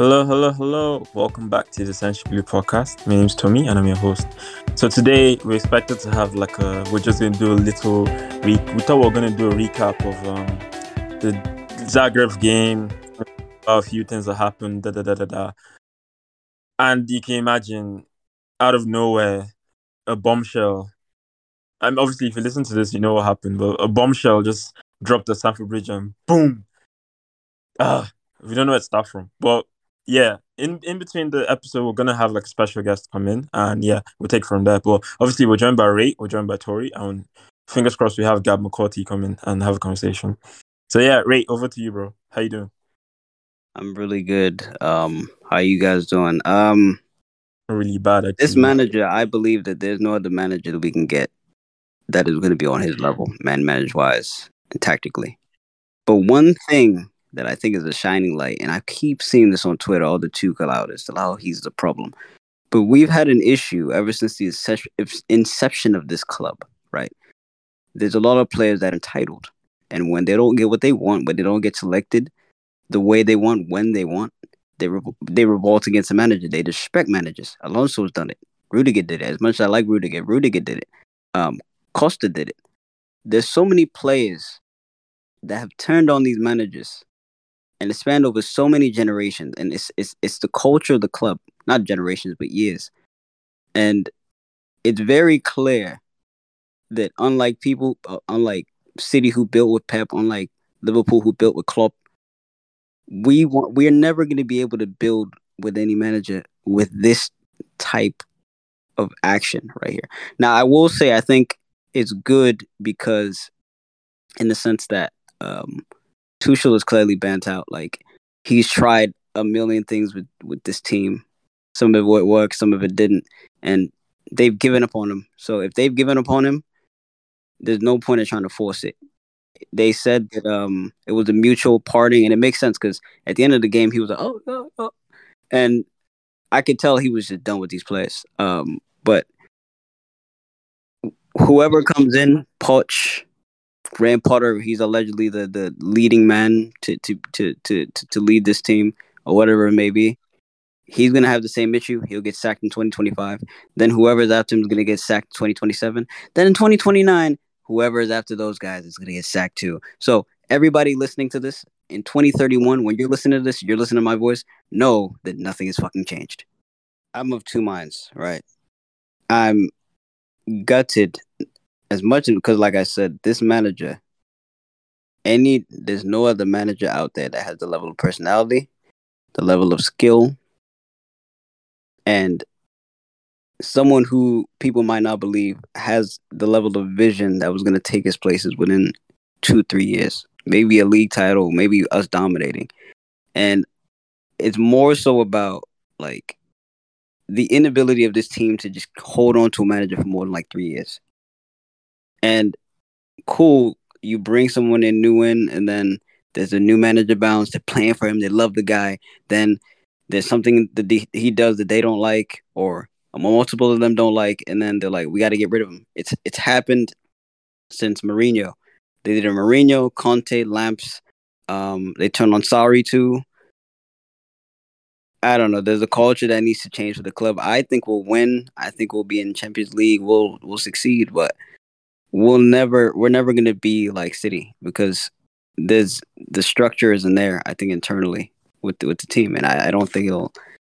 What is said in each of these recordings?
Hello, hello, hello. Welcome back to the Essential Blue podcast. My name is Tomi and I'm your host. So today we're expected to have like a we're just gonna do a little re- we thought we were gonna do a recap of um the Zagreb game, a few things that happened, da da da da da. And you can imagine out of nowhere, a bombshell. And obviously if you listen to this, you know what happened, but a bombshell just dropped the Stamford Bridge and boom. Ah, we don't know where it starts from. But yeah, in in between the episode, we're gonna have like a special guest come in, and yeah, we'll take from there. But obviously, we're joined by Ray, we're joined by Tori, and fingers crossed we have Gab mccarty come in and have a conversation. So yeah, Ray, over to you, bro. How you doing? I'm really good. Um, how you guys doing? Um, really bad. Actually. This manager, I believe that there's no other manager that we can get that is going to be on his level, man, manage wise and tactically. But one thing that I think is a shining light, and I keep seeing this on Twitter all the out is how he's the problem. But we've had an issue ever since the inception of this club, right? There's a lot of players that are entitled, and when they don't get what they want, when they don't get selected the way they want, when they want, they re- they revolt against the manager. They disrespect managers. Alonso's done it. Rudiger did it. As much as I like Rudiger, Rudiger did it. Um, Costa did it. There's so many players that have turned on these managers and it spanned over so many generations and it's it's it's the culture of the club not generations but years. And it's very clear that unlike people uh, unlike city who built with pep unlike liverpool who built with klopp we want we're never going to be able to build with any manager with this type of action right here. Now i will say i think it's good because in the sense that um Tuchel is clearly bent out. Like he's tried a million things with with this team. Some of it worked, some of it didn't, and they've given up on him. So if they've given up on him, there's no point in trying to force it. They said that um it was a mutual parting, and it makes sense because at the end of the game he was like, oh, oh, oh, and I could tell he was just done with these players. Um, but whoever comes in, Poch, Graham Potter, he's allegedly the, the leading man to, to, to, to, to lead this team or whatever it may be. He's going to have the same issue. He'll get sacked in 2025. Then whoever's after him is going to get sacked in 2027. Then in 2029, whoever is after those guys is going to get sacked too. So everybody listening to this in 2031, when you're listening to this, you're listening to my voice, know that nothing has fucking changed. I'm of two minds, right? I'm gutted as much because like I said, this manager, any there's no other manager out there that has the level of personality, the level of skill, and someone who people might not believe has the level of vision that was going to take his places within two three years maybe a league title maybe us dominating. And it's more so about like the inability of this team to just hold on to a manager for more than like three years and cool, you bring someone in new in, and then there's a new manager bounce. They're playing for him. They love the guy. Then there's something that he does that they don't like, or multiple of them don't like, and then they're like, "We got to get rid of him." It's it's happened since Mourinho. They did a Mourinho, Conte, Lamps. Um, they turned on Sarri too. I don't know. There's a culture that needs to change for the club. I think we'll win. I think we'll be in Champions League. We'll we'll succeed, but we'll never we're never going to be like City because there's the structure isn't there. I think internally with the, with the team, and I, I don't think it'll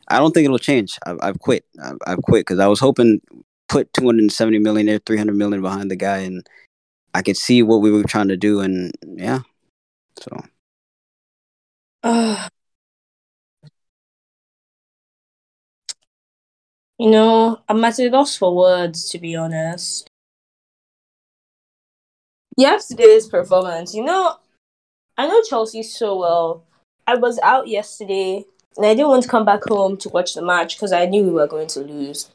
I don't think it'll change. I've, I've quit. I've, I've quit because I was hoping put 270 million or 300 million behind the guy, and I could see what we were trying to do, and yeah, so. Uh, you know, I'm at a loss for words, to be honest yesterday's performance, you know, I know Chelsea so well. I was out yesterday and I didn't want to come back home to watch the match because I knew we were going to lose.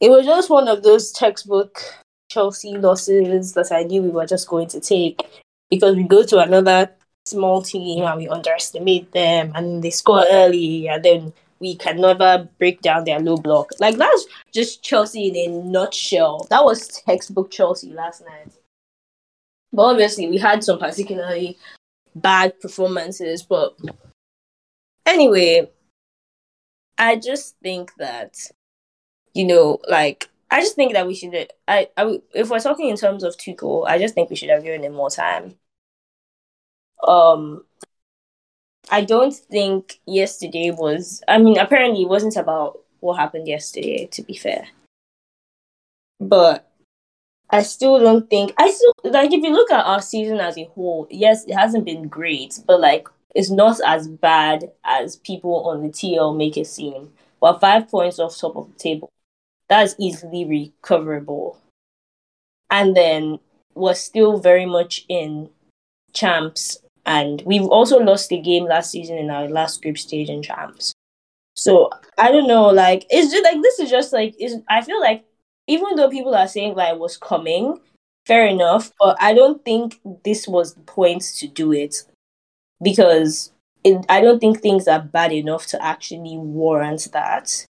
It was just one of those textbook Chelsea losses that I knew we were just going to take because we go to another small team and we underestimate them and they score early and then we can never break down their low block. Like that's just Chelsea in a nutshell. That was textbook Chelsea last night. But obviously, we had some particularly bad performances. But anyway, I just think that, you know, like I just think that we should. I, I if we're talking in terms of Tuchel, I just think we should have given him more time. Um, I don't think yesterday was. I mean, apparently it wasn't about what happened yesterday. To be fair, but I still don't think. I still like if you look at our season as a whole. Yes, it hasn't been great, but like it's not as bad as people on the TL make it seem. We're five points off top of the table. That's easily recoverable. And then we're still very much in champs and we've also lost the game last season in our last group stage in champs. So I don't know, like it's just like this is just like is I feel like even though people are saying like it was coming, fair enough, but I don't think this was the point to do it because it, I don't think things are bad enough to actually warrant that.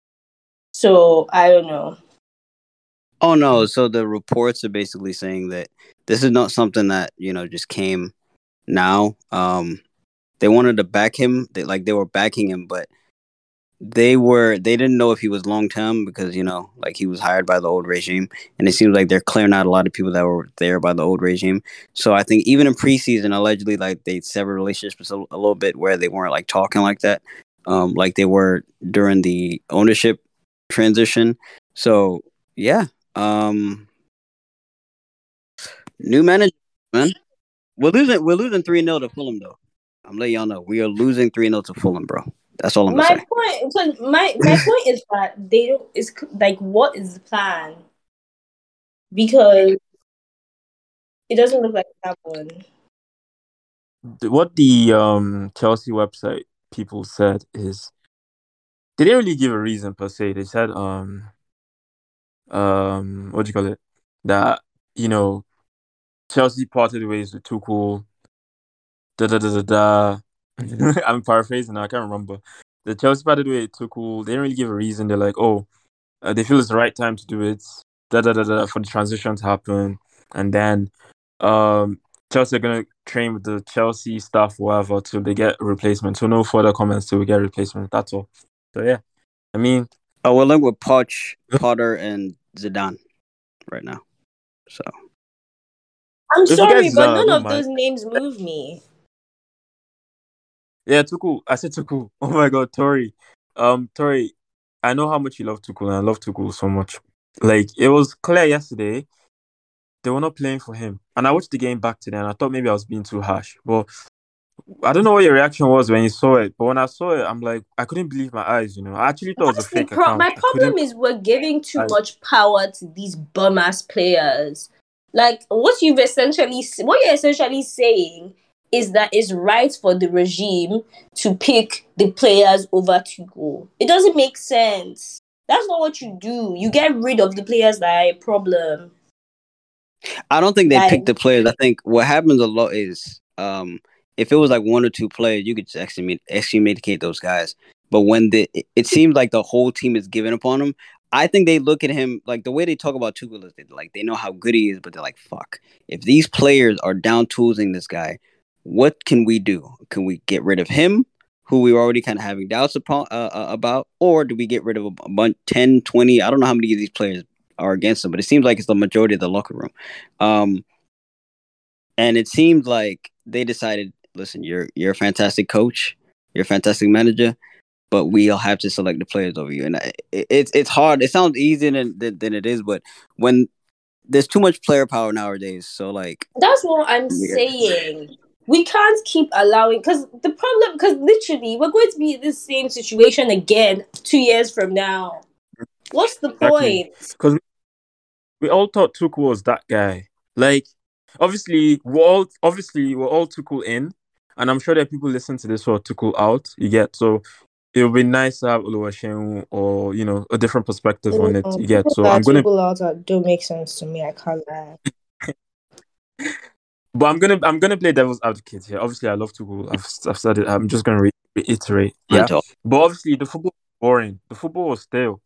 So I don't know. Oh no! So the reports are basically saying that this is not something that you know just came now. Um, they wanted to back him. They like they were backing him, but they were they didn't know if he was long term because you know like he was hired by the old regime, and it seems like they're clearing out a lot of people that were there by the old regime. So I think even in preseason, allegedly like they severed relationships a, a little bit where they weren't like talking like that, um, like they were during the ownership transition. So yeah, um, new manager, man. We're losing. We're losing three 0 to Fulham, though. I'm letting y'all know we are losing three 0 to Fulham, bro. That's all I'm my gonna point. So my my point is that they don't. It's like what is the plan? Because it doesn't look like that one. What the um Chelsea website people said is they didn't really give a reason per se. They said um um what do you call it that you know Chelsea parted ways with Tuchel. Da da da da da. I'm paraphrasing now. I can't remember. The Chelsea parted ways with cool. They didn't really give a reason. They're like, oh, uh, they feel it's the right time to do it. Da da da da for the transition to happen, and then um Chelsea are gonna train with the Chelsea staff, whatever, till they get a replacement. So no further comments till we get a replacement. That's all. So yeah, I mean, Oh, we're linked with Poch, Potter, and Zidane right now. So I'm If sorry, guys, but uh, none of mind. those names move me. Yeah, Tuchel. I said Tuchel. Oh my god, Tori. Um, Tori, I know how much you love Tuchel, and I love Tuchel so much. Like it was clear yesterday, they were not playing for him, and I watched the game back today, and I thought maybe I was being too harsh, but I don't know what your reaction was when you saw it. But when I saw it, I'm like, I couldn't believe my eyes. You know, I actually thought it was a fake pro- account. my problem is we're giving too I- much power to these bum ass players. Like what you've essentially what you're essentially saying is that it's right for the regime to pick the players over to go. It doesn't make sense. That's not what you do. You get rid of the players that are a problem. I don't think they Like- pick the players. I think what happens a lot is um, if it was like one or two players, you could just excommunicate, excommunicate those guys. But when the it, it seems like the whole team is giving up on him, I think they look at him like the way they talk about Tuchel is they, like they know how good he is, but they're like, "Fuck! If these players are down toolsing this guy, what can we do? Can we get rid of him, who we were already kind of having doubts upon uh, uh, about, or do we get rid of a bunch 10, 20, I don't know how many of these players are against him, but it seems like it's the majority of the locker room. Um, and it seemed like they decided, listen, you're you're a fantastic coach, you're a fantastic manager, but we'll have to select the players over you. And it, it's it's hard. It sounds easier than, than than it is, but when there's too much player power nowadays, so like That's what I'm Yeah. saying. We can't keep allowing because the problem because literally we're going to be in this same situation again two years from now. What's the Exactly. point? Because we all thought Tuchel was that guy. Like, obviously, we're all obviously we're all Tuchel in, and I'm sure that people listen to this who are Tuchel out. You get so it would be nice to have Oluwaseun or you know a different perspective on it. You get so I'm gonna, out that don't make sense to me. I can't lie. but I'm gonna I'm gonna play devil's advocate here. Obviously, I love Tuchel. I've I've said it. I'm just gonna re- reiterate. Yeah. But obviously, the football was boring. The football was stale.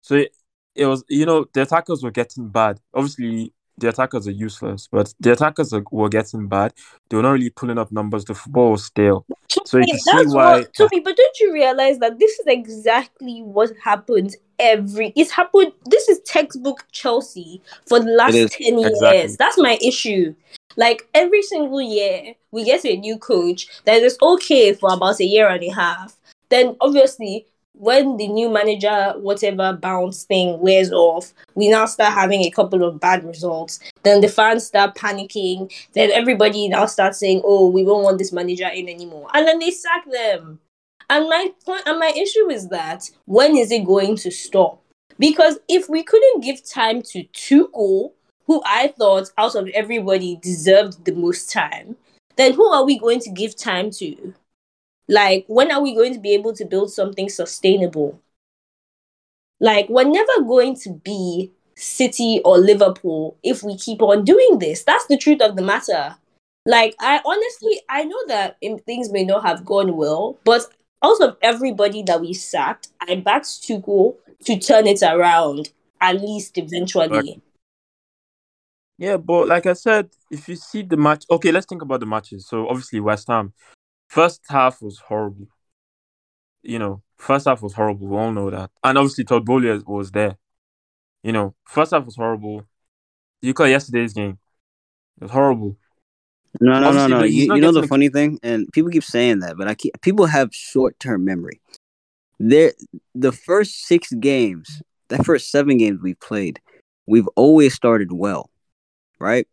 So it, it was, you know, the attackers were getting bad. Obviously, the attackers are useless, but the attackers are, were getting bad. They were not really pulling up numbers. The football was stale. So you can see why. what, Toby, but don't you realize that this is exactly what happens every it's happened this is textbook Chelsea for the last is. 10 Exactly. years. That's my issue. Like every single year we get a new coach that is okay for about a year and a half. Then obviously when the new manager, whatever bounce thing wears off, we now start having a couple of bad results. Then the fans start panicking. Then everybody now starts saying, "Oh, we won't want this manager in anymore," and then they sack them. And my point and my issue is that when is it going to stop? Because if we couldn't give time to Tuchel, who I thought out of everybody deserved the most time, then who are we going to give time to? Like, when are we going to be able to build something sustainable? Like, we're never going to be City or Liverpool if we keep on doing this. That's the truth of the matter. Like, I honestly, I know that things may not have gone well, but out of everybody that we sacked, I backed Tuchel to turn it around, at least eventually. Yeah, but like I said, if you see the match, okay, let's think about the matches. So obviously West Ham, first half was horrible. You know, first half was horrible. We all know that, and obviously Todd Boehly was there. You know, first half was horrible. You call yesterday's game, it was horrible. No, no, no, Obviously, no. You, you know the funny thing, and people keep saying that, but I keep, people have short term memory. There, the first six games, the first seven games we've played, we've always started well, right?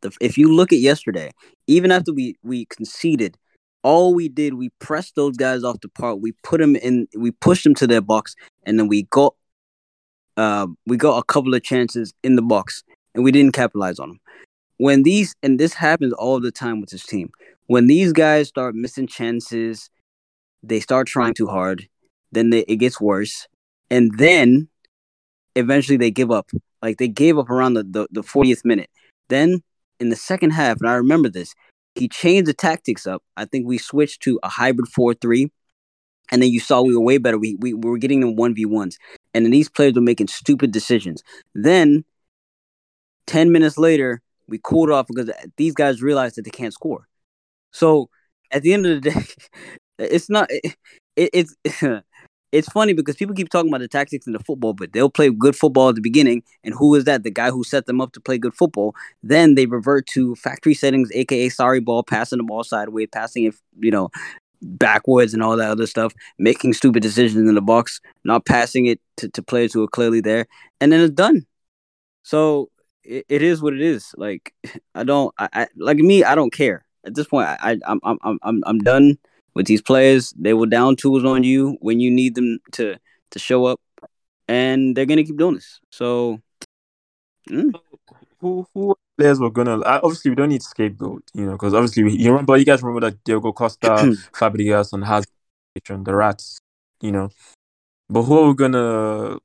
The, if you look at yesterday, even after we we conceded, all we did we pressed those guys off the park. We put them in, we pushed them to their box, and then we got, uh, we got a couple of chances in the box, and we didn't capitalize on them when these and this happens all the time with this team when these guys start missing chances they start trying too hard then they, it gets worse and then eventually they give up like they gave up around the, the, the 40th minute. Then in the second half and i remember this he changed the tactics up. I think we switched to a hybrid 4-3 and then you saw we were way better. We, we, we were getting them 1v1s and then these players were making stupid decisions. Then 10 minutes later we cooled off because these guys realized that they can't score. So at the end of the day, it's not it, it, it's it's funny because people keep talking about the tactics in the football, but they'll play good football at the beginning, and who is that? The guy who set them up to play good football. Then they revert to factory settings, aka Sarri ball, passing the ball sideways, passing it, you know, backwards and all that other stuff, making stupid decisions in the box, not passing it to, to players who are clearly there, and then it's done. So it, it is what it is. Like I don't, I, I like me. I don't care at this point. I, I I'm I'm I'm I'm done with these players. They will down tools on you when you need them to to show up, and they're gonna keep doing this. So, mm, Who who players were gonna? Obviously, we don't need scapegoat, you know, because obviously we, you remember you guys remember that Diego Costa, Fabregas, and Hazard, the Rats, you know. But who are we gonna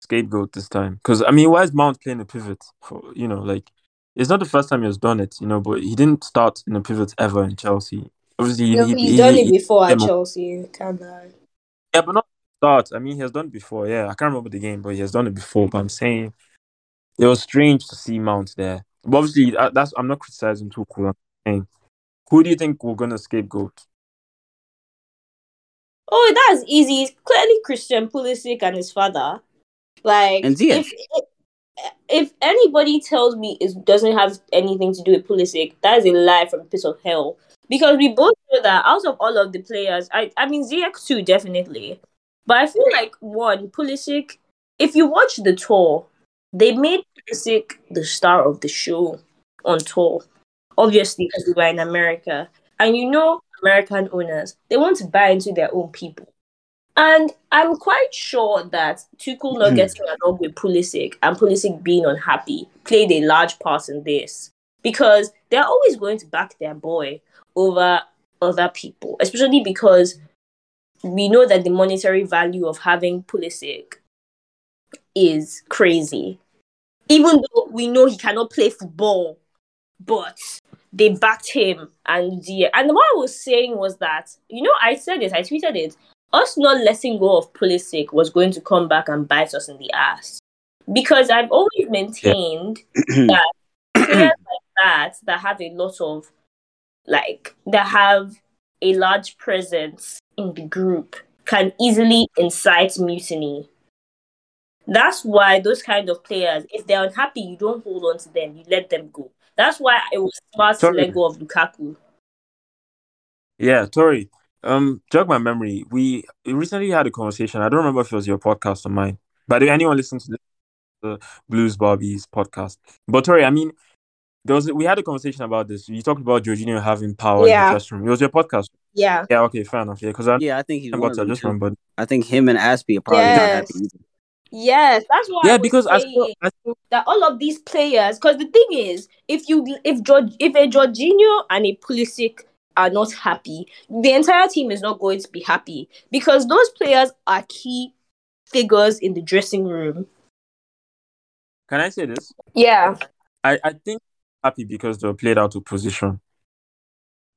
scapegoat this time? Because I mean, why is Mount playing a pivot? For you know, like it's not the first time he has done it, you know. But he didn't start in a pivot ever in Chelsea. Obviously, he, You know, he, he's he- done he- it before at Emma- Chelsea. Can't lie. Yeah, but not start. I mean, he has done it before. Yeah, I can't remember the game, but he has done it before. But I'm saying it was strange to see Mount there. But obviously, that's I'm not criticizing Tuchel. I'm saying, who do you think we're gonna scapegoat? Oh, that's easy. It's clearly Christian Pulisic and his father. Like, And Ziyech. if if anybody tells me it doesn't have anything to do with Pulisic, that is a lie from a pit of hell. Because we both know that out of all of the players, I I mean Ziyech too, definitely. But I feel like one Pulisic. If you watch the tour, they made Pulisic the star of the show on tour. Obviously, because we were in America, and you know American owners, they want to buy into their own people. And I'm quite sure that Tuchel not hmm. getting along with Pulisic and Pulisic being unhappy played a large part in this. Because they're always going to back their boy over other people, especially because we know that the monetary value of having Pulisic is crazy. Even though we know he cannot play football, but they backed him and the and what I was saying was that you know I said it, I tweeted it. Us not letting go of Pulisic was going to come back and bite us in the ass because I've always maintained that players like that that have a lot of like that have a large presence in the group can easily incite mutiny. That's why those kind of players, if they're unhappy, you don't hold on to them, you let them go. That's why it was smart to let go of Lukaku. Yeah, Tori. Um, jog my memory. We recently had a conversation. I don't remember if it was your podcast or mine. But if anyone listens to the Blues Barbies podcast, but Tori, I mean, there was we had a conversation about this. You talked about Jorginho having power Yeah. in the dressing room. It was your podcast. Yeah. Yeah, okay, fair enough. Yeah, because I Yeah, I think he's one remember, of I them just too. I think him and Azpi are probably not happy either. Yes, that's why I Yeah, was because I saying still, I still that all of these players, because the thing is, if you if George if a Jorginho and a Pulisic are not happy, the entire team is not going to be happy because those players are key figures in the dressing room. can I say this? Yeah. I, I think happy because they were played out of position.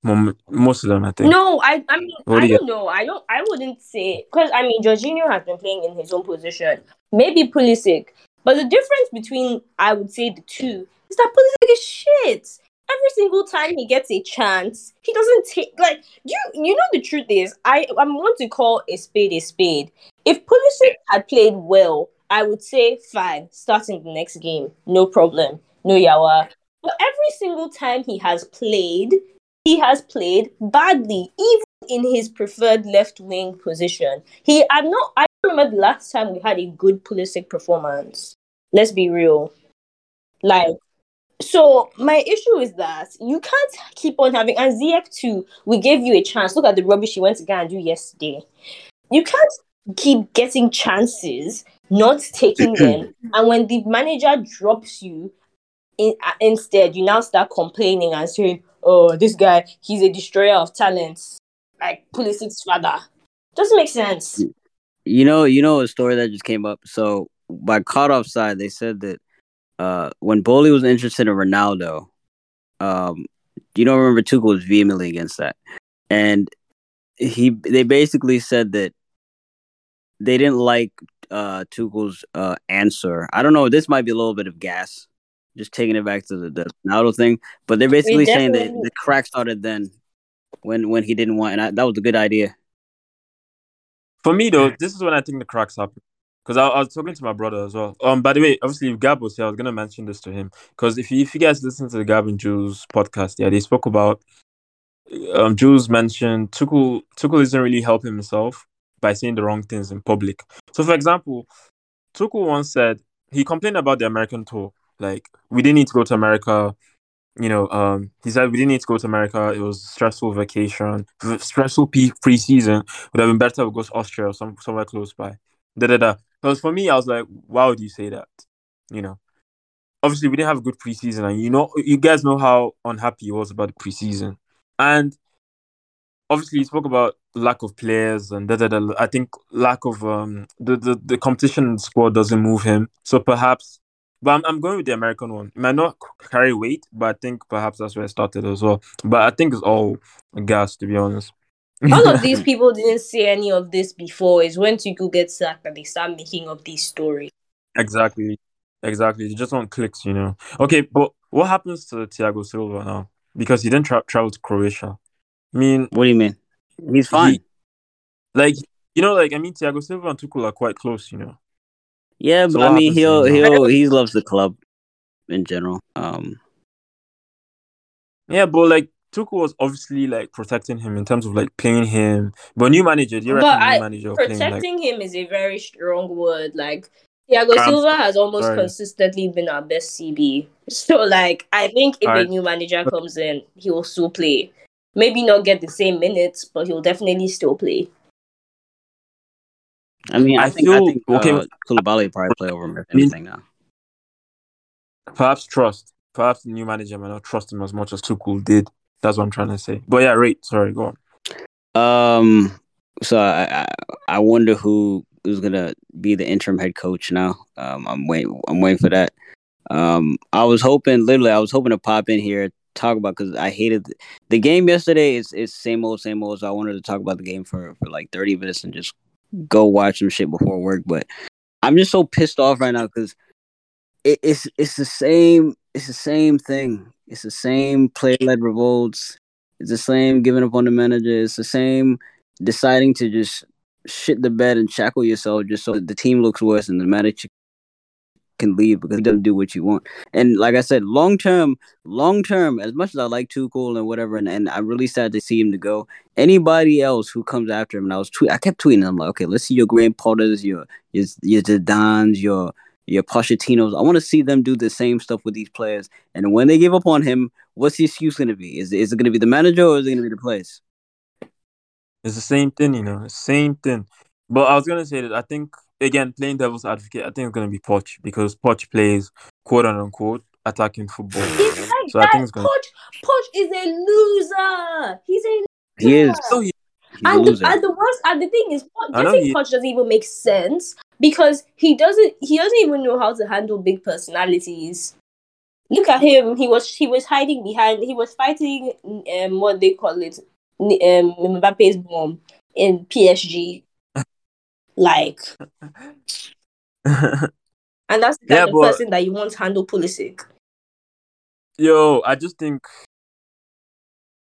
Most of them, I think. No, I I mean What I you don't know. I don't I wouldn't say because I mean Jorginho has been playing in his own position. Maybe Pulisic. But the difference between I would say the two is that Pulisic is shit. Every single time he gets a chance, he doesn't take like you you know the truth is I I want to call a spade a spade. If Pulisic had played well, I would say fine, starting the next game, no problem, no yawa. But every single time he has played, he has played badly, even in his preferred left wing position. He, I'm not. I don't remember the last time we had a good Pulisic performance. Let's be real. Like, so my issue is that you can't keep on having and Ziyech too. We gave you a chance. Look at the rubbish he went to go and do yesterday. You can't keep getting chances, not taking them, and when the manager drops you, in, uh, instead you now start complaining and saying, "Oh, this guy, he's a destroyer of talents, like Pulisic's father." Doesn't make sense. You know, you know a story that just came up. So by caught offside, they said that uh, when Boehly was interested in Ronaldo, um, you don't remember Tuchel was vehemently against that, and he they basically said that they didn't like uh, Tuchel's uh, answer. I don't know. This might be a little bit of gas, just taking it back to the, the Ronaldo thing. But they're basically saying that the crack started then when when he didn't want, and I, that was a good idea. For me though, this is when I think the cracks happen. Because I, I was talking to my brother as well. Um, by the way, obviously if Gab was here, I was gonna mention this to him. Because if you, if you guys listen to the Gab and Jules podcast, yeah, they spoke about um Jules mentioned Tuchel Tuchel isn't really helping himself by saying the wrong things in public. So for example, Tuchel once said he complained about the American tour. Like we didn't need to go to America. You know, um, he said we didn't need to go to America. It was stressful vacation, stressful pre-season. Would have been better to go to Austria or some somewhere close by. Da da da. Because for me, I was like, why would you say that? You know, obviously we didn't have a good preseason, and you know, you guys know how unhappy he was about the preseason, and obviously he spoke about lack of players and da da da. I think lack of um the the, the competition squad doesn't move him, so perhaps. But I'm, I'm going with the American one. It might not c- carry weight, but I think perhaps that's where it started as well. But I think it's all gas, to be honest. All of these people didn't see any of this before. Is when Tuchel gets sacked that they start making up these stories. Exactly. Exactly. You just want clicks, you know. Okay, but what happens to Thiago Silva now? Because he didn't tra- travel to Croatia. I mean, What do you mean? He's fine. He- like, you know, like, I mean, Thiago Silva and Tuchel are quite close, you know. Yeah, So but I mean, he'll he'll he loves the club in general. Um, Yeah, but, like, Tuchel was obviously, like, protecting him in terms of, like, playing him. But new manager, do you But reckon new I- manager playing, like, Protecting him is a very strong word. Like Thiago I'm Silva has almost sorry. consistently been our best CB. So like I think if a new manager comes in, he will still play. Maybe not get the same minutes, but he'll definitely still play. I mean, I, I think I feel- think okay, uh, Koulibaly would probably play over him if anything now. perhaps trust? Perhaps the new manager might not trust him as much as Tuchel did. That's what I'm trying to say. But yeah, right. Sorry, go on. Um, so I, I I wonder who who's gonna be the interim head coach now. Um, I'm waiting. I'm waiting for that. Um, I was hoping, literally, I was hoping to pop in here talk about because I hated the, the game yesterday. It's it's same old, same old. So I wanted to talk about the game for for like 30 minutes and just go watch some shit before work. But I'm just so pissed off right now because it, it's it's the same. It's the same thing. It's the same player led revolts. It's the same giving up on the manager. It's the same deciding to just shit the bed and shackle yourself just so the team looks worse and the manager can leave because he doesn't do what you want. And like I said, long term, long term, as much as I like Tuchel and whatever, and, and I'm really sad to see him to go. Anybody else who comes after him, and I was tweet, I kept tweeting. I'm like, okay, let's see your Graham Potters, your your your Zidanes, your your Pochettinos. I want to see them do the same stuff with these players. And when they give up on him, what's the excuse going to be? Is is it going to be the manager or is it going to be the players? It's the same thing, you know, same thing. But I was gonna say that I think again, playing devil's advocate, I think it's gonna be Poch because Poch plays quote unquote attacking football. so I think it's gonna... Poch, Poch is a loser. He's a loser. He is. So he, and the, and the worst and the thing is getting he... Poch doesn't even make sense because he doesn't he doesn't even know how to handle big personalities. Look at him. He was he was hiding behind. He was fighting um what they call it um Mbappe's bomb in PSG. Like, and that's the kind yeah, of person that you want to handle Pulisic. Yo, I just think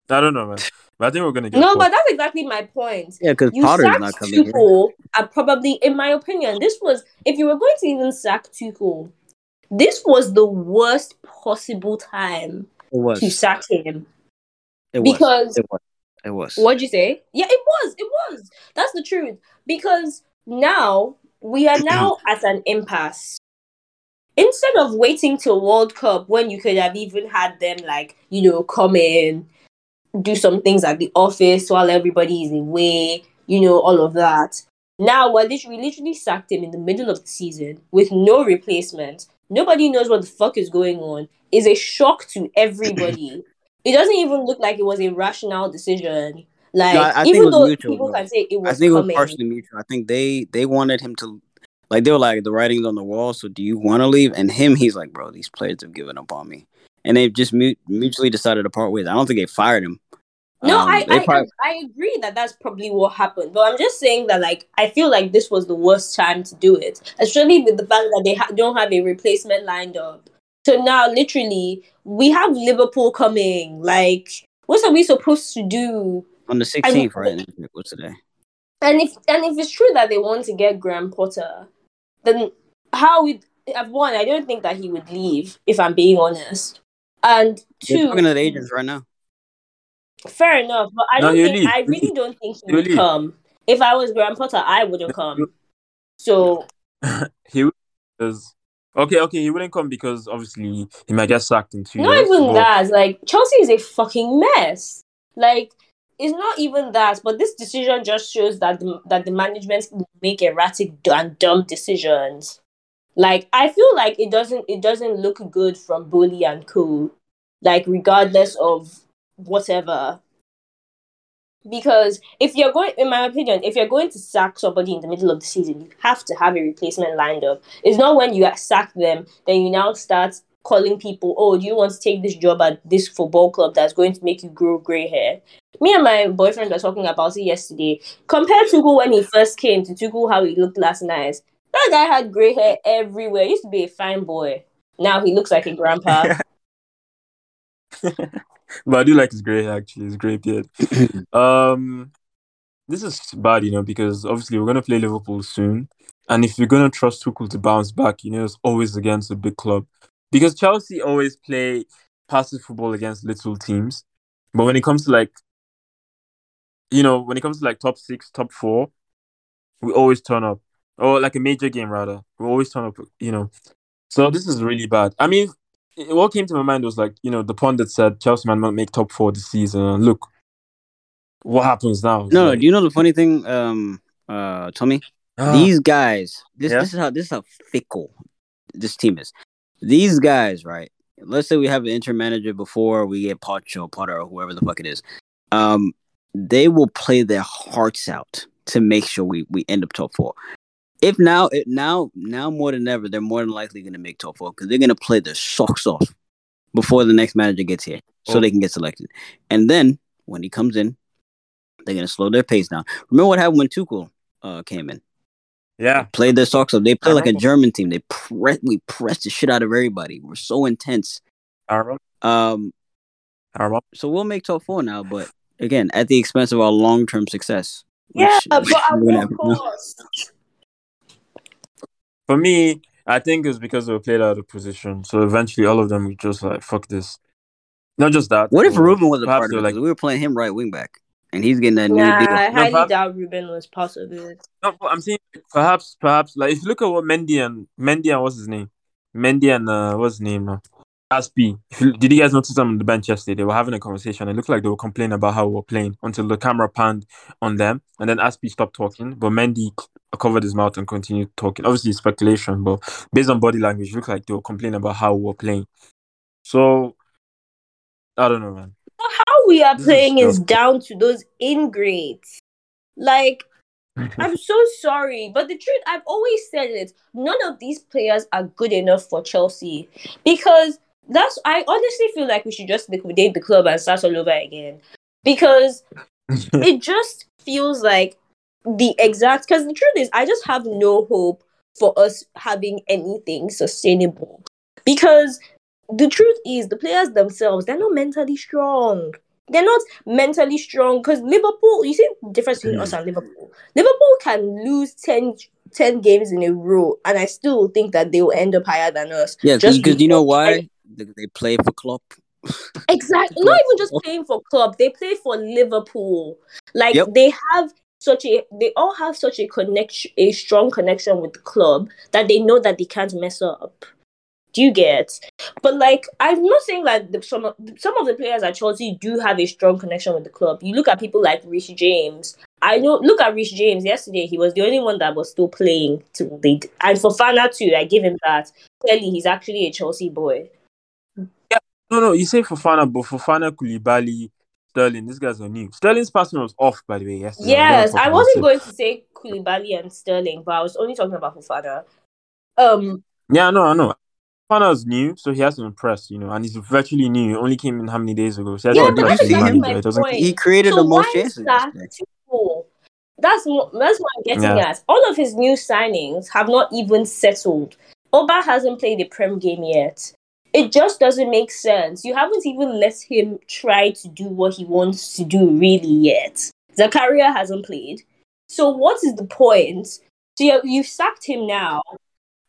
I don't know, man. But I think we're gonna get. No, but that's exactly my point. Yeah, because Potter's not coming. Tuchel, and probably, in my opinion, this was if you were going to even sack Tuchel, this was the worst possible time to sack him. It because It was. It was. What'd you say? Yeah, it was. It was. That's the truth. Because now we are now at an impasse. Instead of waiting till World Cup when you could have even had them like, you know, come in, do some things at the office while everybody is away, you know, all of that. Now we're literally, we literally sacked him in the middle of the season with no replacement. Nobody knows what the fuck is going on. Is a shock to everybody. it doesn't even look like it was a rational decision. Like no, I, I even though mutual, people can say it was, I think coming. it was partially mutual. I think they they wanted him to, like they were like the writing's on the wall. So do you want to leave? And him, he's like, bro, these players have given up on me, and they've just mutually decided to part ways. I don't think they fired him. No, um, I, I, probably... I agree that that's probably what happened, but I'm just saying that like I feel like this was the worst time to do it, especially with the fact that they ha- don't have a replacement lined up. So now, literally, we have Liverpool coming. Like, what are we supposed to do? On the 16th, right? What's today? And if and if it's true that they want to get Graham Potter, then how would I've one? I don't think that he would leave. If I'm being honest, and 2 They're talking to the agents right now. Fair enough, but I don't think leave. I really don't think he would come. If I was Graham Potter, I wouldn't come. So he was Okay, okay, he wouldn't come because obviously he might get sacked in two not years. Not even but... that. Like Chelsea is a fucking mess. Like it's not even that, but this decision just shows that the, that the management make erratic and dumb decisions. Like I feel like it doesn't it doesn't look good from Boehly and Cool, Like regardless of whatever because if you're going, in my opinion, if you're going to sack somebody in the middle of the season, you have to have a replacement lined up. It's not when you sack them, then you now start calling people, oh, do you want to take this job at this football club that's going to make you grow gray hair? Me and my boyfriend were talking about it yesterday. Compare Tuchel when he first came to Tuchel how he looked last night. That guy had gray hair everywhere. He used to be a fine boy. Now he looks like a grandpa. but I do like his gray hair actually, his gray beard. um, this is bad, you know, because obviously we're gonna play Liverpool soon, and if you're gonna trust Tuchel to bounce back, you know, it's always against a big club, because Chelsea always play passive football against little teams, but when it comes to like, you know, when it comes to like top six, top four, we always turn up, or like a major game rather, we always turn up, you know. So this is really bad. I mean, what came to my mind was like, you know, the pundit said Chelsea might not make top four this season. Look, what happens now? No, like, do you know the funny thing, um, uh, Tomi? Uh, These guys, this yeah? this is how this is how fickle this team is. These guys, right? Let's say we have an interim manager before we get Poch or Potter or whoever the fuck it is. Um, they will play their hearts out to make sure we we end up top four if now it now now more than ever they're more than likely going to make top four because they're going to play their socks off before the next manager gets here so oh. they can get selected and then when he comes in they're going to slow their pace down remember what happened when Tuchel uh, came in Yeah. Played their socks off. They play like a. German team. They pre- we pressed the shit out of everybody. We're so intense. I remember. Um, I remember. so we'll make top four now, but again, at the expense of our long term success. Yeah, which- but at we're what cost? For me, I think it's because they were played out of position. So eventually, all of them were just like, "Fuck this." Not just that. What if Ruben was a perhaps part of it? Like, we were playing him right wing back, and he's getting that new Nah, deal. I highly but- doubt Ruben was part of it. no, I'm saying perhaps, perhaps, like if you look at what Mendy and Mendy and what's his name, Mendy and uh, what's his name now, Azpi. If did you guys notice them on the bench yesterday? They were having a conversation. It looked like they were complaining about how we were playing until the camera panned on them, and then Azpi stopped talking, but Mendy covered his mouth and continued talking. Obviously, speculation, but based on body language, it looked like they were complaining about how we were playing. So I don't know, man. How we are This playing is just- down to those ingrates. Like, I'm so sorry, but the truth, I've always said it. None of these players are good enough for Chelsea because that's. I honestly feel like we should just liquidate the club and start all over again because it just feels like the exact. Because the truth is, I just have no hope for us having anything sustainable because the truth is, the players themselves they're not mentally strong. They're not mentally strong because Liverpool. You see the difference between us and Liverpool. Liverpool can lose 10, 10 games in a row, and I still think that they will end up higher than us. Yeah, Just because you know why they, they play for Klopp. Exactly. Not even just playing for club. They play for Liverpool. Like Yep. they have such a they all have such a connection a strong connection with the club that they know that they can't mess up. Do you get? But like I'm not saying that the, some of, some of the players at Chelsea do have a strong connection with the club. You look at people like Reece James. I know. Look at Reece James. Yesterday, he was the only one that was still playing. To they and Fofana too, I give him that. Clearly, he's actually a Chelsea boy. No, no, you say Fofana, but Fofana, Koulibaly, Sterling, these guys are new. Sterling's passing was off, by the way, yesterday. Yes, I wasn't going. going to say Koulibaly and Sterling, but I was only talking about Fofana. Um, Yeah, no, I know. Fofana's new, so he has to impress, you know, and he's virtually new. He only came in how many days ago? So he Yeah, but that's exactly my It doesn't. point. He created so the most chances. start That's mo- that's what I'm getting Yeah. at. All of his new signings have not even settled. Oba hasn't played a prem game yet. It just doesn't make sense. You haven't even let him try to do what he wants to do really yet. Zakaria hasn't played. So what is the point? So you you've sacked him now.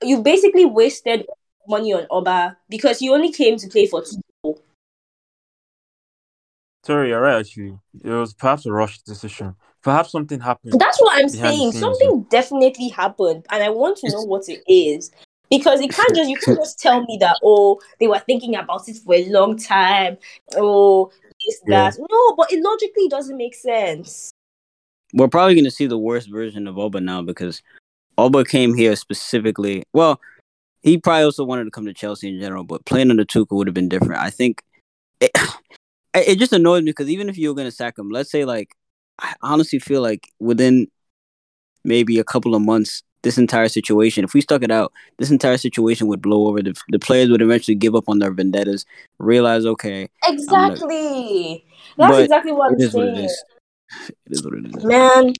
You've basically wasted money on Oba because he only came to play for two. Sorry, you're right, actually. It was perhaps a rushed decision. Perhaps something happened. That's what I'm saying. Something definitely happened, and I want to know what it is. Because it can't just you can't just tell me that oh they were thinking about it for a long time. Oh this Yeah. that. No, but it logically doesn't make sense. We're probably going to see the worst version of Oba now because Oba came here specifically. Well, he probably also wanted to come to Chelsea in general, but playing under Tuchel would have been different. I think it, it just annoyed me because even if you were going to sack him, let's say like I honestly feel like within maybe a couple of months, this entire situation, if we stuck it out, this entire situation would blow over. The, the players would eventually give up on their vendettas, realize, okay, Exactly. That's But exactly what I'm is what saying. it is. It is what it is. Man,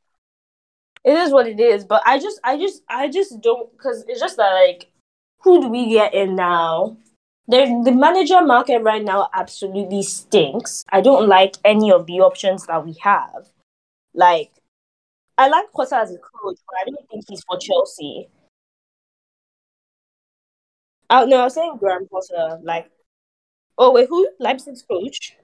it is what it is. But I just, I just, I just don't because it's just that like, who do we get in now? There's the manager market right now absolutely stinks. I don't like any of the options that we have. Like, I like Potter as a coach, but I don't think he's for Chelsea. Oh no, I was saying Graham Potter. Like, oh wait, who? Leipzig's coach?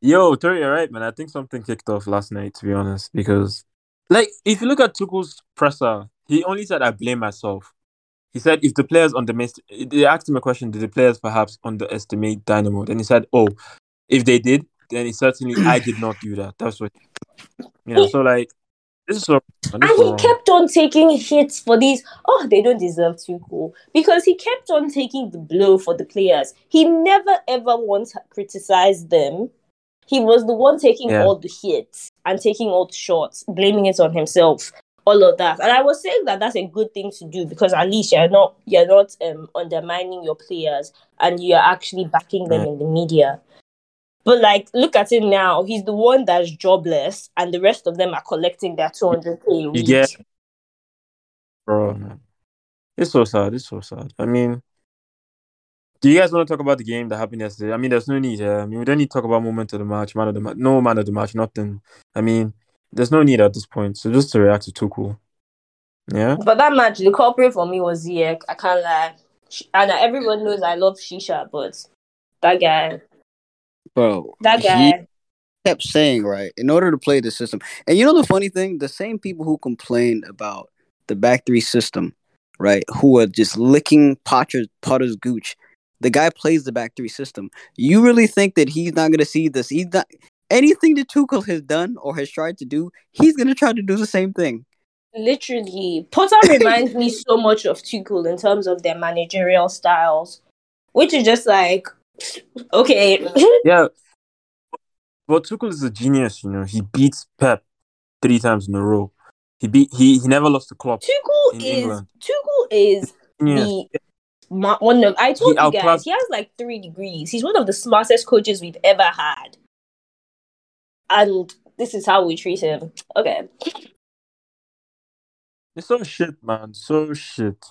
Yo, Tori, you're right, man. I think something kicked off last night, to be honest, because, like, if you look at Tuchel's presser, he only said, I blame myself. He said, if the players underestimate, they asked him a question, did the players perhaps underestimate Dynamo? Then he said, oh, if they did, then it certainly, I did not do that. That's what, you know, so, like, this is so, this And is he wrong. kept on taking hits for these. Oh, they don't deserve to go because he kept on taking the blow for the players. He never ever once criticized them. He was the one taking Yeah. all the hits and taking all the shots, blaming it on himself. All of that, and I was saying that that's a good thing to do because at least you're not you're not um, undermining your players and you're actually backing them Yeah. in the media. But like, look at it now. He's the one that's jobless, and the rest of them are collecting their 200k a You week. get, bro, man. It's so sad. It's so sad. I mean, do you guys want to talk about the game that happened yesterday? I mean, there's no need. Yeah, I mean, we don't need to talk about moment of the match, man of the match, no man of the match, nothing. I mean, there's no need at this point. So just to react to Tuchel. Yeah. But that match, the culprit for me was Ziyech. I can't lie. And everyone knows I love Shisha, but that guy, Bro, that guy, kept saying, right, in order to play the system. And you know the funny thing? The same people who complained about the back three system, right, who are just licking Potter's, Potter's gooch. The guy plays the back three system. You really think that he's not going to see this? He's not. Anything that Tuchel has done or has tried to do, he's going to try to do the same thing. literally, Potter reminds me so much of Tuchel in terms of their managerial styles, which is just like, okay, Yeah. But Tuchel is a genius, you know. He beats Pep three times in a row. He beat he he never lost to Klopp. Tuchel is England. Tuchel is the ma- one of I told He you guys outclassed- he has like three degrees. He's one of the smartest coaches we've ever had, and this is how we treat him. Okay, It's so shit, man. So shit.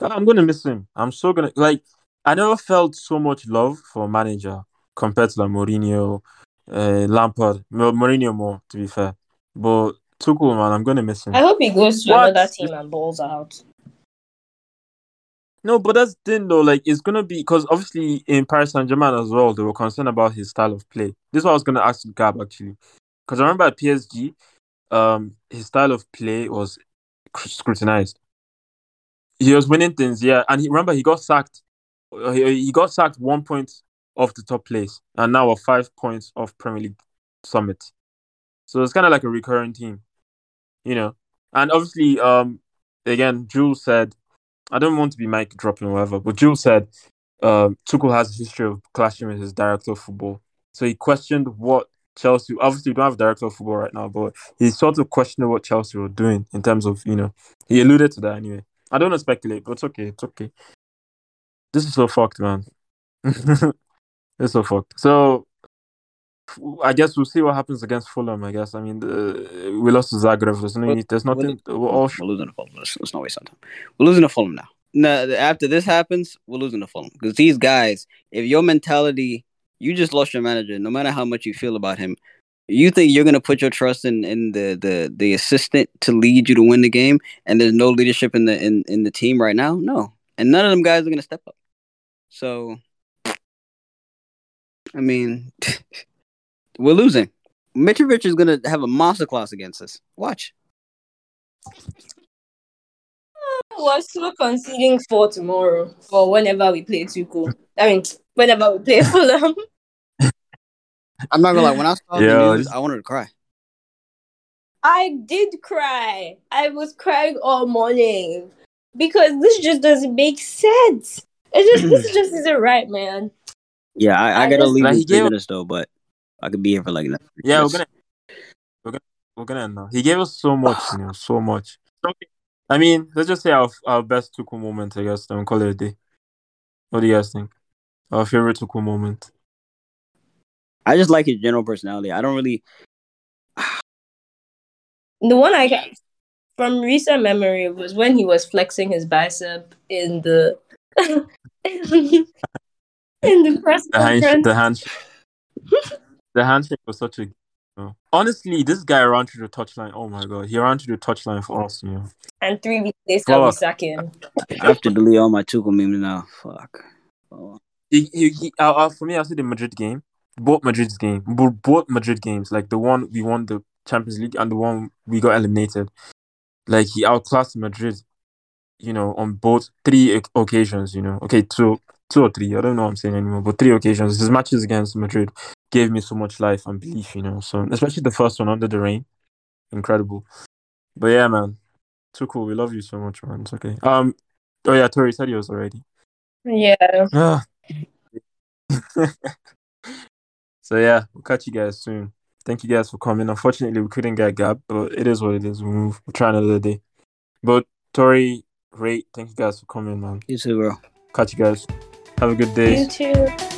I'm gonna miss him. I'm so gonna like. I never felt so much love for a manager compared to like Mourinho, uh, Lampard, Mo- Mourinho more to be fair. But Tuchel, man, I'm gonna miss him. I hope he goes to What? another team and balls out. No, but that's the thing though. Like, it's gonna be because obviously in Paris Saint Germain as well, they were concerned about his style of play. This is what I was gonna ask Gab actually, because I remember at PSG, um, his style of play was scrutinized. He was winning things, yeah, and he remember he got sacked. He, got sacked one point off the top place, and now we're five points off Premier League summit. So it's kind of like a recurring theme, you know. And obviously, um, again, Jules said I don't want to be mic dropping or whatever, but Jules said um, Tuchel has a history of clashing with his director of football. So he questioned what Chelsea. Obviously, we don't have director of football right now, but he sort of questioned what Chelsea were doing in terms of you know. He alluded to that anyway. I don't want to speculate, but it's okay. It's okay. This is so fucked, man. it's so fucked. So I guess we'll see what happens against Fulham. I guess. I mean, the, we lost to Zagreb. There's no Well. There's nothing. We're all We're losing to Fulham. Let's, let's not waste our time. We're losing to Fulham now. No, after this happens, we're losing to Fulham because these guys. If your mentality, you just lost your manager. No matter how much you feel about him, you think you're gonna put your trust in, in the, the the assistant to lead you to win the game, and there's no leadership in the in, in the team right now. No, and none of them guys are gonna step up. So, I mean, we're losing. Mitrovic is gonna have a masterclass against us. Watch. We're still conceding for tomorrow or whenever we play Tuchel. I mean, whenever we play Fulham. I'm not gonna lie. When I saw Yeah, the news, this- I wanted to cry. I did cry. I was crying all morning because this just doesn't make sense. It just this just isn't right, man. Yeah, I, I, I gotta just- leave Nah, in he three gave- minutes though, but I could be here for like another three Yeah, we're gonna we're gonna we're gonna end now. He gave us so much, you know, so much. I mean, let's just say our our best Tuchel moment, I guess, then call it a day. What do you guys think? Our favorite Tuchel moment. I just like his general personality. I don't really. The one I got from recent memory was when he was flexing his bicep in the in the press The hand, conference. the handshake, the handshake was such a. You. Honestly, this guy ran through the touchline. Oh my god, he ran through the touchline for us. You know, And three weeks later, we Fuck. sack him. I have to delete all my Tuchel memes now. Fuck. Oh. he, he, he uh, uh, for me, I see the Madrid game, both Madrid's game, both Madrid games, like the one we won the Champions League and the one we got eliminated. Like he outclassed Madrid, you know, on both three occasions. You know, okay, two, two or three. I don't know what I'm saying anymore, but three occasions. His matches against Madrid gave me so much life and belief. You know, so especially the first one under the rain, incredible. But yeah, man, Tuchel. We love you so much, man. It's okay. Um, oh yeah, Tori said yours already. Yeah. Ah. so yeah, we'll catch you guys soon. Thank you guys for coming. Unfortunately, we couldn't get Gab, but it is what it is. We move. We'll try another day. But Tori, Wraith, thank you guys for coming, man. You too, bro. Catch you guys. Have a good day. You too.